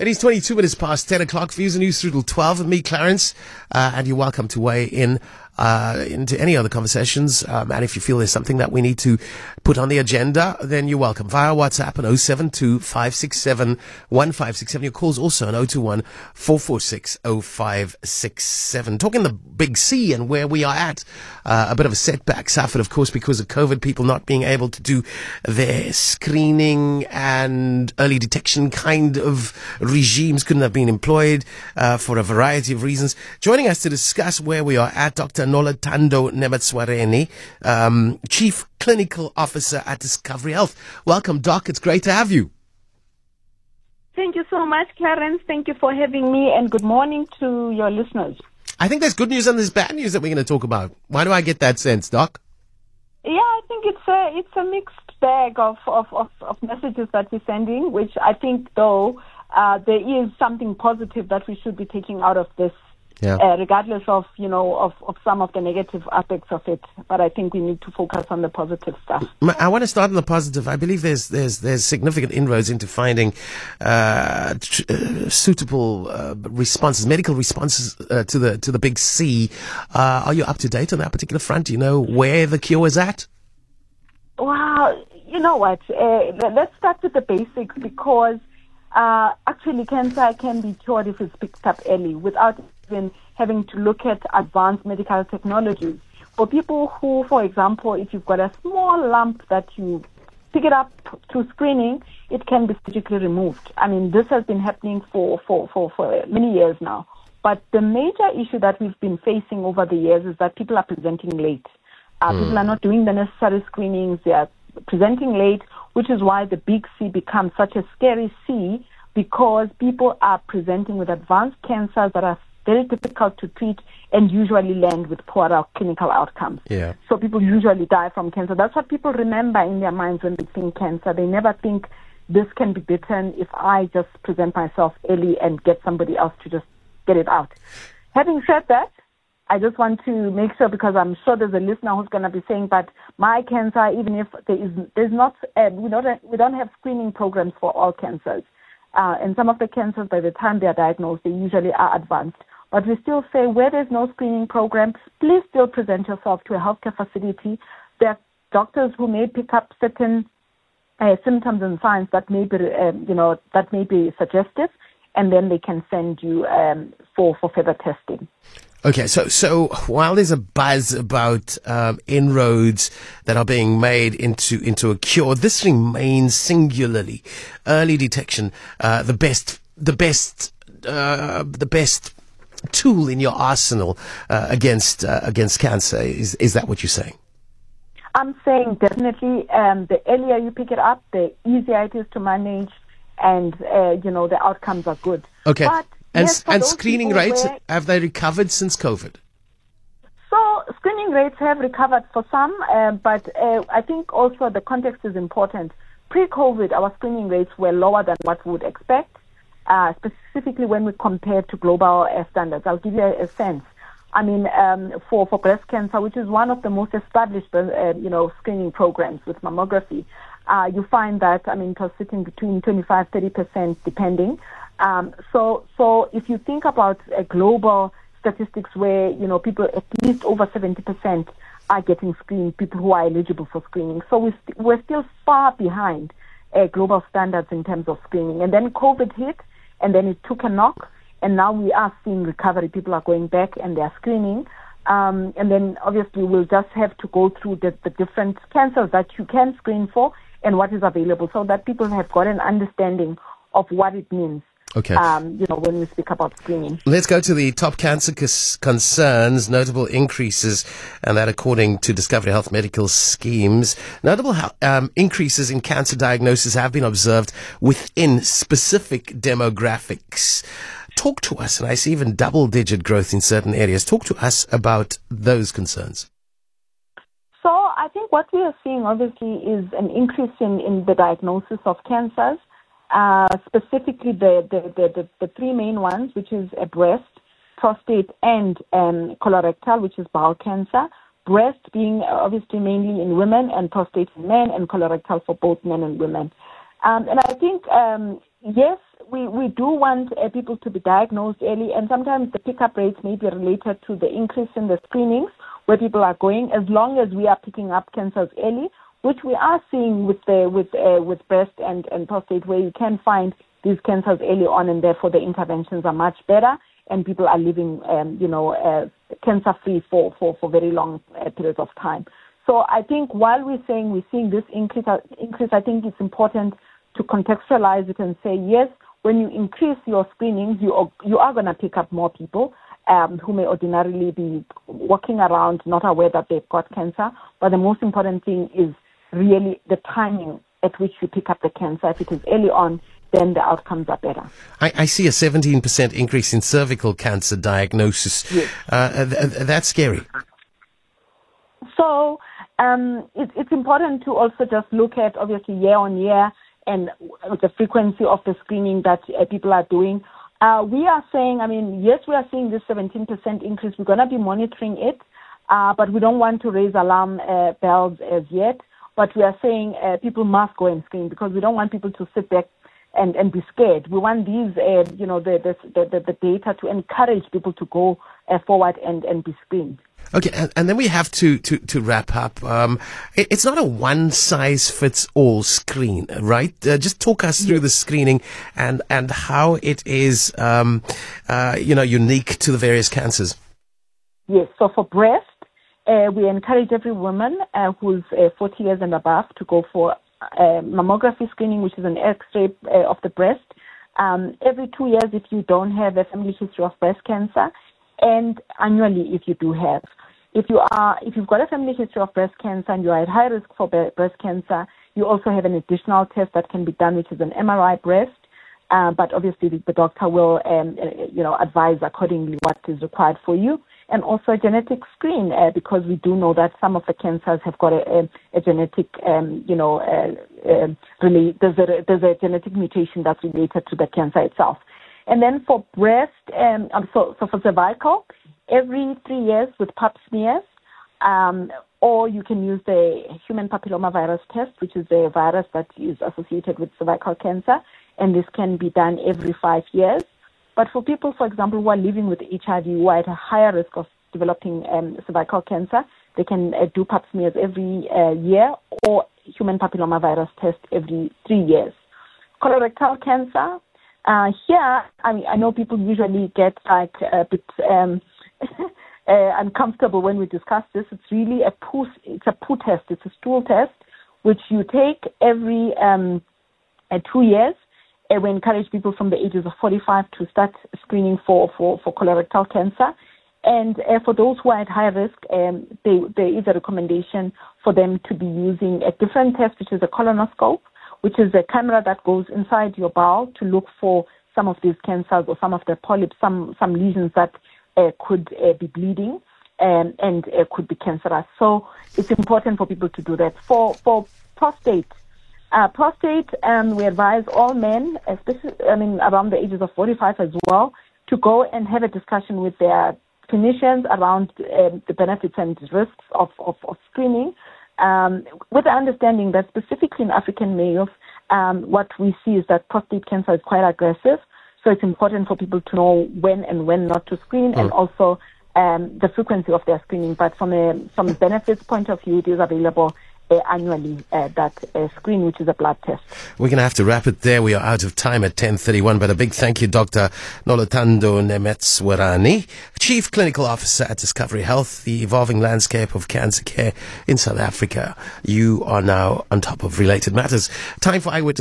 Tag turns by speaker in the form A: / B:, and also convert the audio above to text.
A: It is 22 minutes past 10 o'clock. Views and News through till 12 with me, Clarence. Uh, and you're welcome to weigh in uh, into any other conversations. Um, and if you feel there's something that we need to put on the agenda, then you're welcome via WhatsApp at 072 567 1567. Your call's also on 021 446 0567. Talking the big C and where we are at. Uh, a bit of a setback suffered, of course, because of COVID, people not being able to do their screening and early detection kind of regimes couldn't have been employed uh, for a variety of reasons. Joining us to discuss where we are at, Dr. Noluthando Nematswerani, um, Chief Clinical Officer at Discovery Health. Welcome, Doc. It's great to have you.
B: Thank you so much, Clarence. Thank you for having me, and good morning to your listeners.
A: I think there's good news and there's bad news that we're going to talk about. Why do I get that sense, Doc?
B: Yeah, I think it's a it's a mixed bag of of, of, of messages that we're sending, which I think though uh, there is something positive that we should be taking out of this
A: Yeah.
B: uh, regardless of you know of, of some of the negative aspects of it. But I think we need to focus on the positive stuff.
A: I want to start on the positive. I believe there's there's there's significant inroads into finding uh, tr- uh, suitable uh, responses, medical responses uh, to the to the big C. Uh, are you up to date on that particular front? Do you know where the cure is at?
B: Well, you know what? Uh, let's start with the basics because uh, actually cancer can be cured if it's picked up early without even having to look at advanced medical technologies. For people who, for example, if you've got a small lump that you pick it up through screening, it can be surgically removed. I mean, this has been happening for, for, for, for many years now. But the major issue that we've been facing over the years is that people are presenting late. Uh, People are not doing the necessary screenings. They are presenting late, which is why the big C becomes such a scary C because people are presenting with advanced cancers that are very difficult to treat and usually land with poorer clinical outcomes.
A: Yeah.
B: So people usually die from cancer. That's what people remember in their minds when they think cancer. They never think this can be beaten if I just present myself early and get somebody else to just get it out. Having said that, I just want to make sure because I'm sure there's a listener who's going to be saying, but my cancer, even if there is, there's not, uh, we don't, we don't have screening programs for all cancers. Uh, and some of the cancers, by the time they are diagnosed, they usually are advanced. But we still say where there's no screening program, please still present yourself to a healthcare facility. There are doctors who may pick up certain uh, symptoms and signs that may be, um, you know, that may be suggestive, and then they can send you um, for for further testing.
A: Okay, so so while there's a buzz about um, inroads that are being made into into a cure, this remains singularly early detection uh, the best the best uh, the best tool in your arsenal uh, against uh, against cancer. Is is that what you're saying?
B: I'm saying definitely um, the earlier you pick it up, the easier it is to manage, and uh, you know the outcomes are good.
A: Okay,
B: But,
A: and
B: yes,
A: and screening rates
B: where-
A: have they recovered since COVID?
B: So screening rates have recovered for some, uh, but uh, I think also the context is important. Pre-COVID, our screening rates were lower than what we would expect, uh, specifically when we compare to global uh, standards. I'll give you a, a sense. I mean, um, for, for breast cancer, which is one of the most established, uh, you know, screening programs with mammography, uh, you find that, I mean, it was sitting between 25, 30% depending. Um, so, so if you think about global statistics where, you know, people at least over 70% are getting screened, people who are eligible for screening. So we st- we're still far behind uh, global standards in terms of screening. And then COVID hit, and then it took a knock, and now we are seeing recovery. People are going back and they are screening. Um, and then obviously we'll just have to go through the, the different cancers that you can screen for and what is available so that people have got an understanding of what it means.
A: Okay.
B: Um, you know, when we speak about screening.
A: Let's go to the top cancer cons- concerns, notable increases, and that according to Discovery Health medical schemes. Notable um, increases in cancer diagnosis have been observed within specific demographics. Talk to us, and I see even double digit growth in certain areas. Talk to us about those concerns.
B: So I think what we are seeing obviously is an increase in, in the diagnosis of cancers, uh, specifically the, the, the, the, three main ones, which is a breast, prostate, and um, colorectal, which is bowel cancer. Breast being obviously mainly in women, and prostate in men, and colorectal for both men and women. Um, and I think, um, yes, we, we do want uh, people to be diagnosed early, and sometimes the pickup rates may be related to the increase in the screenings where people are going. As long as we are picking up cancers early, which we are seeing with the with uh, with breast and, and prostate, where you can find these cancers early on, and therefore the interventions are much better, and people are living, um, you know, uh, cancer free for, for for very long uh, periods of time. So I think while we're saying we're seeing this increase, increase, I think it's important to contextualize it and say yes. When you increase your screenings, you are, you are going to pick up more people um, who may ordinarily be walking around not aware that they've got cancer. But the most important thing is really the timing at which you pick up the cancer. If it is early on, then the outcomes are better.
A: I, I see a 17% increase in cervical cancer diagnosis.
B: Yes.
A: Uh, th- that's scary.
B: So um, it, it's important to also just look at, obviously, year on year and the frequency of the screening that uh, people are doing. Uh, we are saying, I mean, yes, we are seeing this 17% increase. We're going to be monitoring it, uh, but we don't want to raise alarm uh, bells as yet. But we are saying uh, people must go and screen because we don't want people to sit back and, and be scared. We want these, uh, you know, the, the, the, the, data to encourage people to go uh, forward and, and be screened.
A: Okay, and, and, then we have to to, to wrap up. Um, it, it's not a one size fits all screen, right? Uh, just talk us through the screening and and how it is, um, uh, you know, unique to the various cancers.
B: Yes. So for breast, uh, we encourage every woman uh, who's uh, 40 years and above to go for uh, mammography screening, which is an X-ray of the breast. Um, every two years, if you don't have a family history of breast cancer, and annually if you do have. If you are, if you've got a family history of breast cancer and you are at high risk for breast cancer, you also have an additional test that can be done, which is an MRI breast. Uh, but obviously, the, the doctor will, um, uh, you know, advise accordingly what is required for you, and also a genetic screen uh, because we do know that some of the cancers have got a, a, a genetic, um, you know, uh, um, really there's a there's a genetic mutation that's related to the cancer itself. And then for breast, um, so, so for cervical, every three years with pap smears, um, or you can use the human papillomavirus test, which is the virus that is associated with cervical cancer, and this can be done every five years. But for people, for example, who are living with HIV, who are at a higher risk of developing um, cervical cancer, they can uh, do pap smears every uh, year or human papillomavirus test every three years. Colorectal cancer, uh, here, I mean, I know people usually get like a bit um, uh, uncomfortable when we discuss this. It's really a poo. It's a poo test. It's a stool test which you take every um, uh, two years. Uh, we encourage people from the ages of 45 to start screening for for, for colorectal cancer. And uh, for those who are at high risk, um, they, there is a recommendation for them to be using a different test, which is a colonoscope which is a camera that goes inside your bowel to look for some of these cancers or some of the polyps, some, some lesions that uh, could uh, be bleeding um, and uh, could be cancerous. So it's important for people to do that. For, for prostate, uh, prostate, um, we advise all men, especially, I mean, around the ages of 45 as well, to go and have a discussion with their clinicians around um, the benefits and risks of, of, of screening um, with the understanding that specifically in African males, um, what we see is that prostate cancer is quite aggressive. So it's important for people to know when and when not to screen mm. and also um, the frequency of their screening. But from a from a benefits point of view, it is available uh, annually uh, that uh, screen, which is a blood test.
A: We're going to have to wrap it there. We are out of time at 10.31, but a big thank you, Dr. Noluthando Nematswerani, Chief Clinical Officer at Discovery Health, the evolving landscape of cancer care in South Africa. You are now on top of related matters. Time for Eyewitness